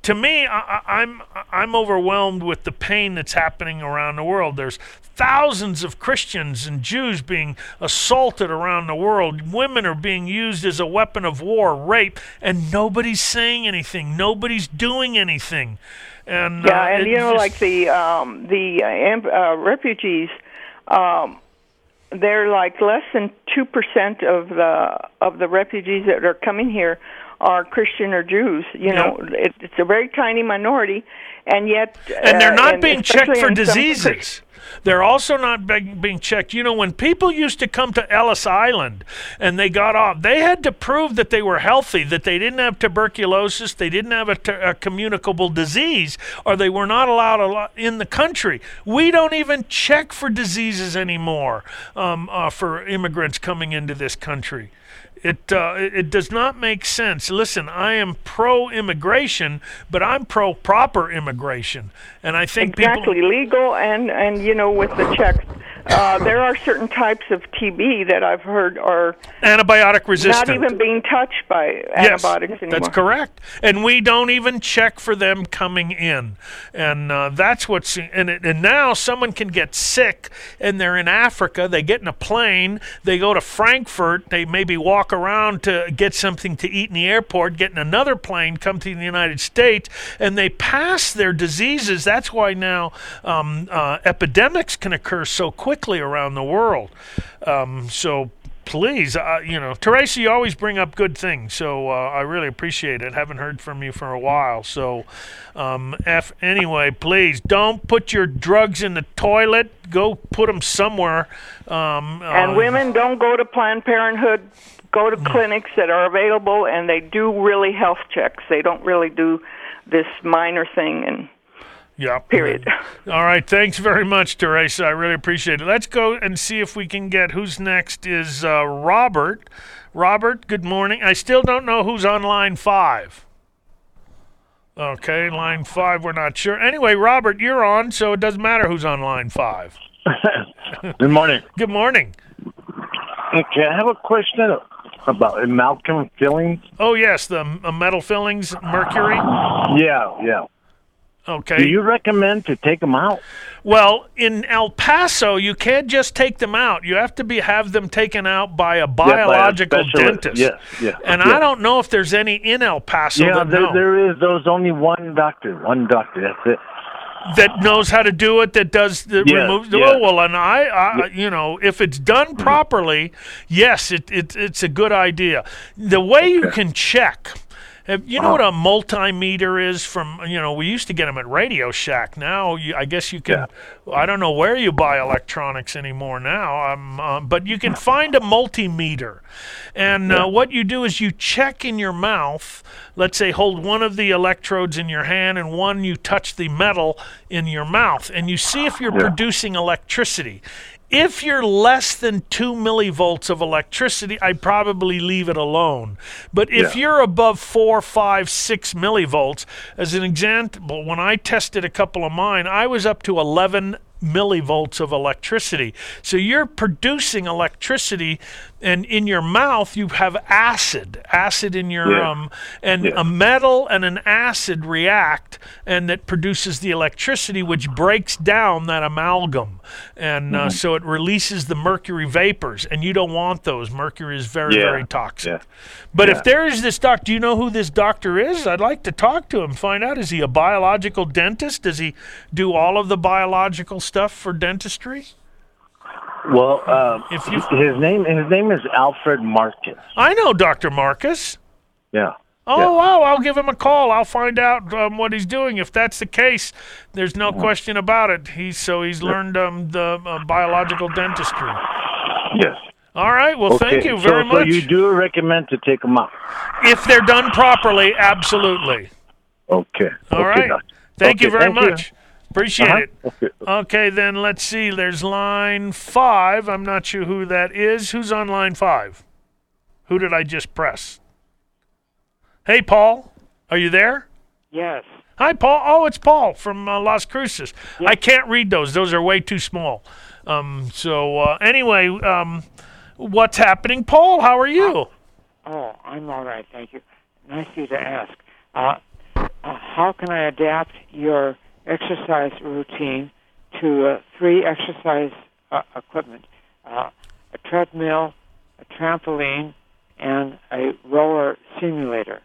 to me, I, I'm I'm overwhelmed with the pain that's happening around the world. There's thousands of Christians and Jews being assaulted around the world. Women are being used as a weapon of war, rape, and nobody's saying anything. Nobody's doing anything. And yeah, uh, and you know, just- like the um, the uh, uh, refugees, um, they're like less than two percent of the of the refugees that are coming here are Christian or Jews. You know, it, it's a very tiny minority, and yet and they're uh, not and being checked for diseases. They're also not be- being checked. You know, when people used to come to Ellis Island and they got off, they had to prove that they were healthy, that they didn't have tuberculosis, they didn't have a, communicable disease, or they were not allowed in the country. We don't even check for diseases anymore um, uh, for immigrants coming into this country. It, uh, it does not make sense. Listen, I am pro immigration, but I'm pro proper immigration, and I think people exactly legal and and you know with the checks. Uh, there are certain types of TB that I've heard are antibiotic resistant. not even being touched by Yes, antibiotics anymore. That's correct. And we don't even check for them coming in. And uh, that's what's and it, and now someone can get sick and they're in Africa, they get in a plane, they go to Frankfurt, they maybe walk around to get something to eat in the airport, get in another plane, come to the United States, and they pass their diseases. That's why now um, uh, epidemics can occur so quickly around the world. Um, so please, uh, you know, Teresa, you always bring up good things, so uh, I really appreciate it. Haven't heard from you for a while, so um, f anyway, please don't put your drugs in the toilet. Go put them somewhere. Um, And uh, women don't go to Planned Parenthood. Go to clinics that are available, and they do really health checks. They don't really do this minor thing. And Yeah. Period. All right. Thanks very much, Teresa. I really appreciate it. Let's go and see if we can get who's next is uh, Robert. Robert, good morning. I still don't know who's on line five. Okay, line five, we're not sure. Anyway, Robert, you're on, so it doesn't matter who's on line five. Good morning. Good morning. Okay, I have a question about amalgam fillings. Oh, yes, the uh, metal fillings, mercury. Yeah, yeah. Okay. Do you recommend to take them out? Well, in El Paso, you can't just take them out. You have to be have them taken out by a by a biological dentist. Yes, yes, And yes. I don't know if there's any in El Paso yeah, there, know, there is. There's only one doctor. One doctor. That's it. that knows how to do it. That does that Yes, removes. yes. Oh well, and I, I, you know, if it's done properly, yes, it, it it's a good idea. The way you can check. Have, you know what a multimeter is from, you know, we used to get them at Radio Shack. Now, you, I guess you can, I don't know where you buy electronics anymore now, um, uh, but you can find a multimeter. And uh, what you do is you check in your mouth, let's say hold one of the electrodes in your hand and one you touch the metal in your mouth, and you see if you're Yeah. producing electricity. If you're less than two millivolts of electricity, I'd probably leave it alone. But if Yeah. you're above four, five, six millivolts, as an example, when I tested a couple of mine, I was up to 11 millivolts of electricity. So you're producing electricity, and in your mouth you have acid, acid in your Yeah. um, and Yeah. a metal and an acid react, and that produces the electricity, which breaks down that amalgam, and Mm-hmm. uh, so it releases the mercury vapors, and you don't want those. Mercury is very, Yeah. very toxic. But if there is this doc, do you know who this doctor is? I'd like to talk to him, find out. Is he a biological dentist? Does he do all of the biological stuff for dentistry? Well, uh, If you- his name his name is Alfred Marcus. I know Dr. Marcus. Yeah. Oh, Yeah. wow. I'll give him a call. I'll find out um, what he's doing. If that's the case, there's no question about it. He's so he's learned um, the uh, biological dentistry. Yes. All right. Well, thank you very so, much. So you do recommend to take them out? if they're done properly, absolutely. Okay. All okay, right. Thank you very thank you. Much. Appreciate Uh-huh. it. Okay. Okay, then let's see. There's line five. I'm not sure who that is. Who's on line five? Who did I just press? Hey, Paul. Are you there? Yes. Hi, Paul. Oh, it's Paul from uh, Las Cruces. I can't read those. Those are way too small. Um, so uh, anyway, um, what's happening, Paul? How are you? Oh, I'm all right, thank you. Nice of you to ask. Uh, uh, how can I adapt your exercise routine to uh, three exercise uh, equipment: uh, a treadmill, a trampoline, and a roller simulator?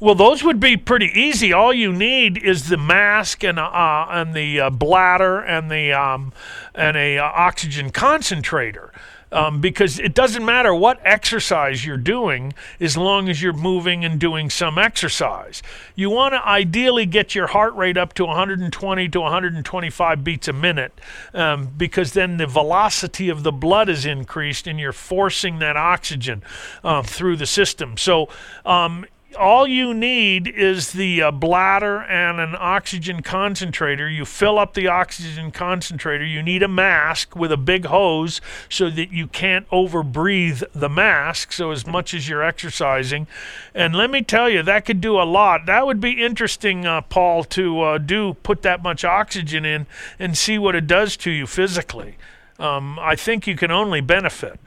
Well, those would be pretty easy. All you need is the mask and uh, and the uh, bladder and the um, and a uh, oxygen concentrator. Um, because it doesn't matter what exercise you're doing as long as you're moving and doing some exercise. You want to ideally get your heart rate up to 120 to 125 beats a minute um, because then the velocity of the blood is increased and you're forcing that oxygen uh, through the system. So um, all you need is the uh, bladder and an oxygen concentrator. You fill up the oxygen concentrator. You need a mask with a big hose so that you can't overbreathe the mask. So, as much as you're exercising. And let me tell you, that could do a lot. That would be interesting, uh, Paul, to uh, do put that much oxygen in and see what it does to you physically. Um, I think you can only benefit.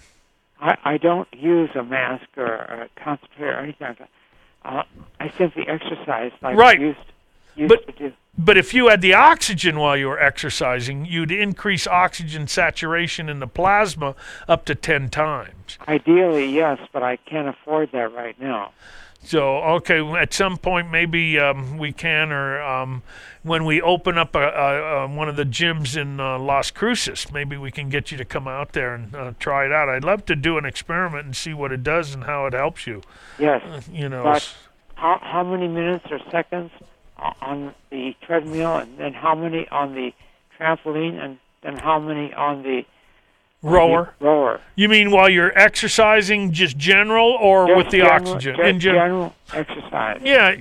I, I don't use a mask or a concentrator or anything like that. Uh, I simply exercise like Right. I used, used But- to do. But if you had the oxygen while you were exercising, you'd increase oxygen saturation in the plasma up to 10 times. Ideally, yes, but I can't afford that right now. So, okay, at some point maybe um, we can, or um, when we open up a, a, a, one of the gyms in uh, Las Cruces, maybe we can get you to come out there and uh, try it out. I'd love to do an experiment and see what it does and how it helps you. Yes. Uh, you know, But how how many minutes or seconds on the treadmill, and then how many on the trampoline, and then how many on the rower. rower? You mean while you're exercising, just general, or Just with the general- oxygen? in gen- general exercise. Yeah,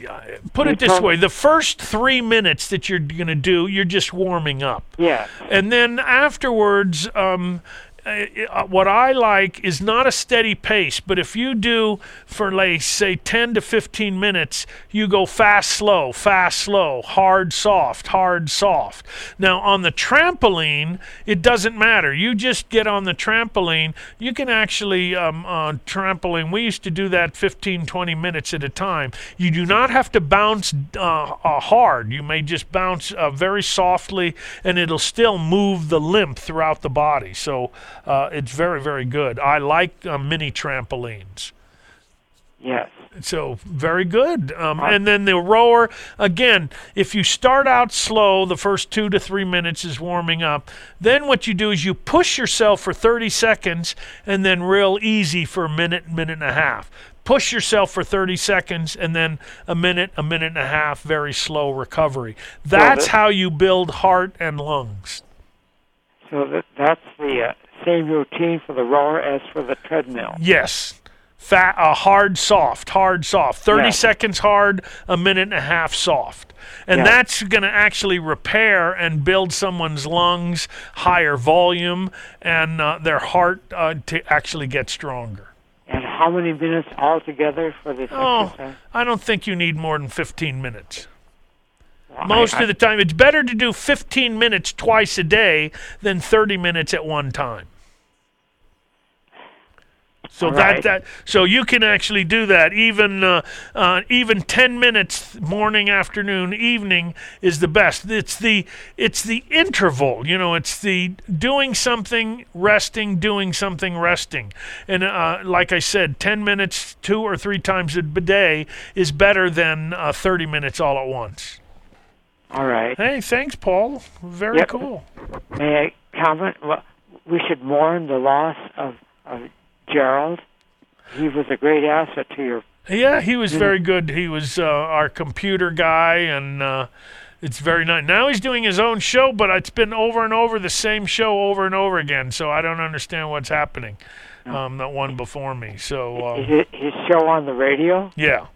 put You it this way: the first three minutes that you're going to do, you're just warming up. Yeah. And then afterwards, um, uh, uh, what I like is not a steady pace, but if you do for, like, say, 10 to 15 minutes, you go fast, slow, fast, slow, hard, soft, hard, soft. Now, on the trampoline, it doesn't matter. You just get on the trampoline. You can actually, um, on trampoline, we used to do that 15, 20 minutes at a time. You do not have to bounce uh, uh, hard. You may just bounce uh, very softly, and it'll still move the lymph throughout the body. So uh, it's very, very good. I like uh, mini trampolines. Yes. So very good. Um, and then the rower again. If you start out slow, the first two to three minutes is warming up. Then what you do is you push yourself for 30 seconds, and then real easy for a minute, minute and a half. Push yourself for 30 seconds, and then a minute, a minute and a half, very slow recovery. That's that- how you build heart and lungs. So that that's the uh, same routine for the rower as for the treadmill. Yes. Fat, uh, hard, soft, hard, soft. 30 Yeah. seconds hard, a minute and a half soft. And Yeah. that's going to actually repair and build someone's lungs, higher volume, and uh, their heart uh, to actually get stronger. And how many minutes altogether for this Oh, exercise? I don't think you need more than 15 minutes. Well, Most I- of the time, it's better to do 15 minutes twice a day than 30 minutes at one time. So that that so you can actually do that. Even uh, uh, even 10 minutes morning, afternoon, evening is the best. It's the it's the interval. You know, it's the doing something, resting, doing something, resting. And uh, like I said, 10 minutes two or three times a day is better than uh, 30 minutes all at once. All right. Hey, thanks, Paul. Very Yep. cool. May I comment? Well, we should mourn the loss of, of Gerald. He was a great asset to your. Yeah, he was very good. He was uh, our computer guy, and uh, it's very nice. Now he's doing his own show, but it's been over and over the same show over and over again. So I don't understand what's happening. um, that won before me. So um, Is it his show on the radio? yeah.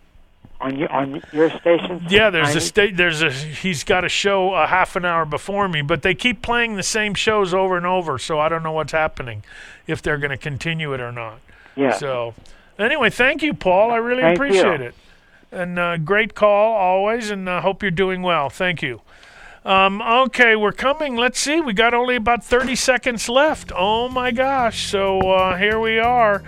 On your on your station? Yeah, there's a state. There's a. He's got a show a half an hour before me, but they keep playing the same shows over and over. So I don't know what's happening, if they're going to continue it or not. Yeah. So, anyway, thank you, Paul. I really Thank appreciate you. it, and uh, great call always, and uh, hope you're doing well. Thank you. Um, okay, we're coming. Let's see. We got only about 30 seconds left. Oh my gosh. So uh, here we are.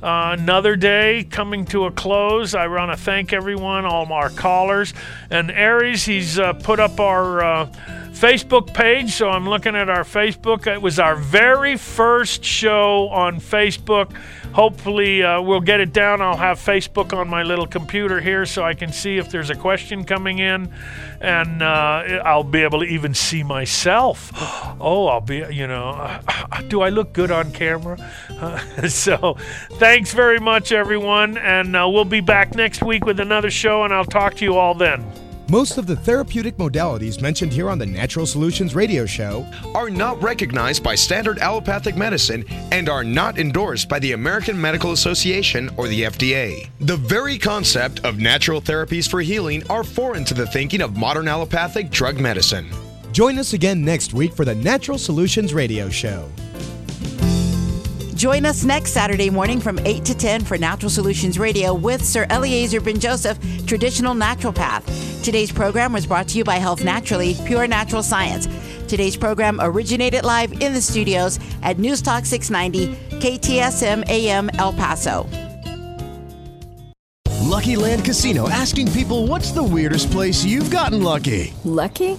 Uh, another day coming to a close. I want to thank everyone, all our callers. And Aries, he's uh, put up our uh, Facebook page. So I'm looking at our Facebook. It was our very first show on Facebook. Hopefully, uh, we'll get it down. I'll have Facebook on my little computer here so I can see if there's a question coming in. And uh, I'll be able to even see myself. Oh, I'll be, you know, do I look good on camera? so, thanks very much, everyone. And uh, we'll be back next week with another show, and I'll talk to you all then. Most of the therapeutic modalities mentioned here on the Natural Solutions Radio Show are not recognized by standard allopathic medicine and are not endorsed by the American Medical Association or the FDA. The very concept of natural therapies for healing are foreign to the thinking of modern allopathic drug medicine. Join us again next week for the Natural Solutions Radio Show. Join us next Saturday morning from 8 to 10 for Natural Solutions Radio with Sir Eliezer Ben Joseph, Traditional Naturopath. Today's program was brought to you by Health Naturally, Pure Natural Science. Today's program originated live in the studios at News Talk 690, KTSM AM El Paso. Lucky Land Casino asking people what's the weirdest place you've gotten lucky? Lucky?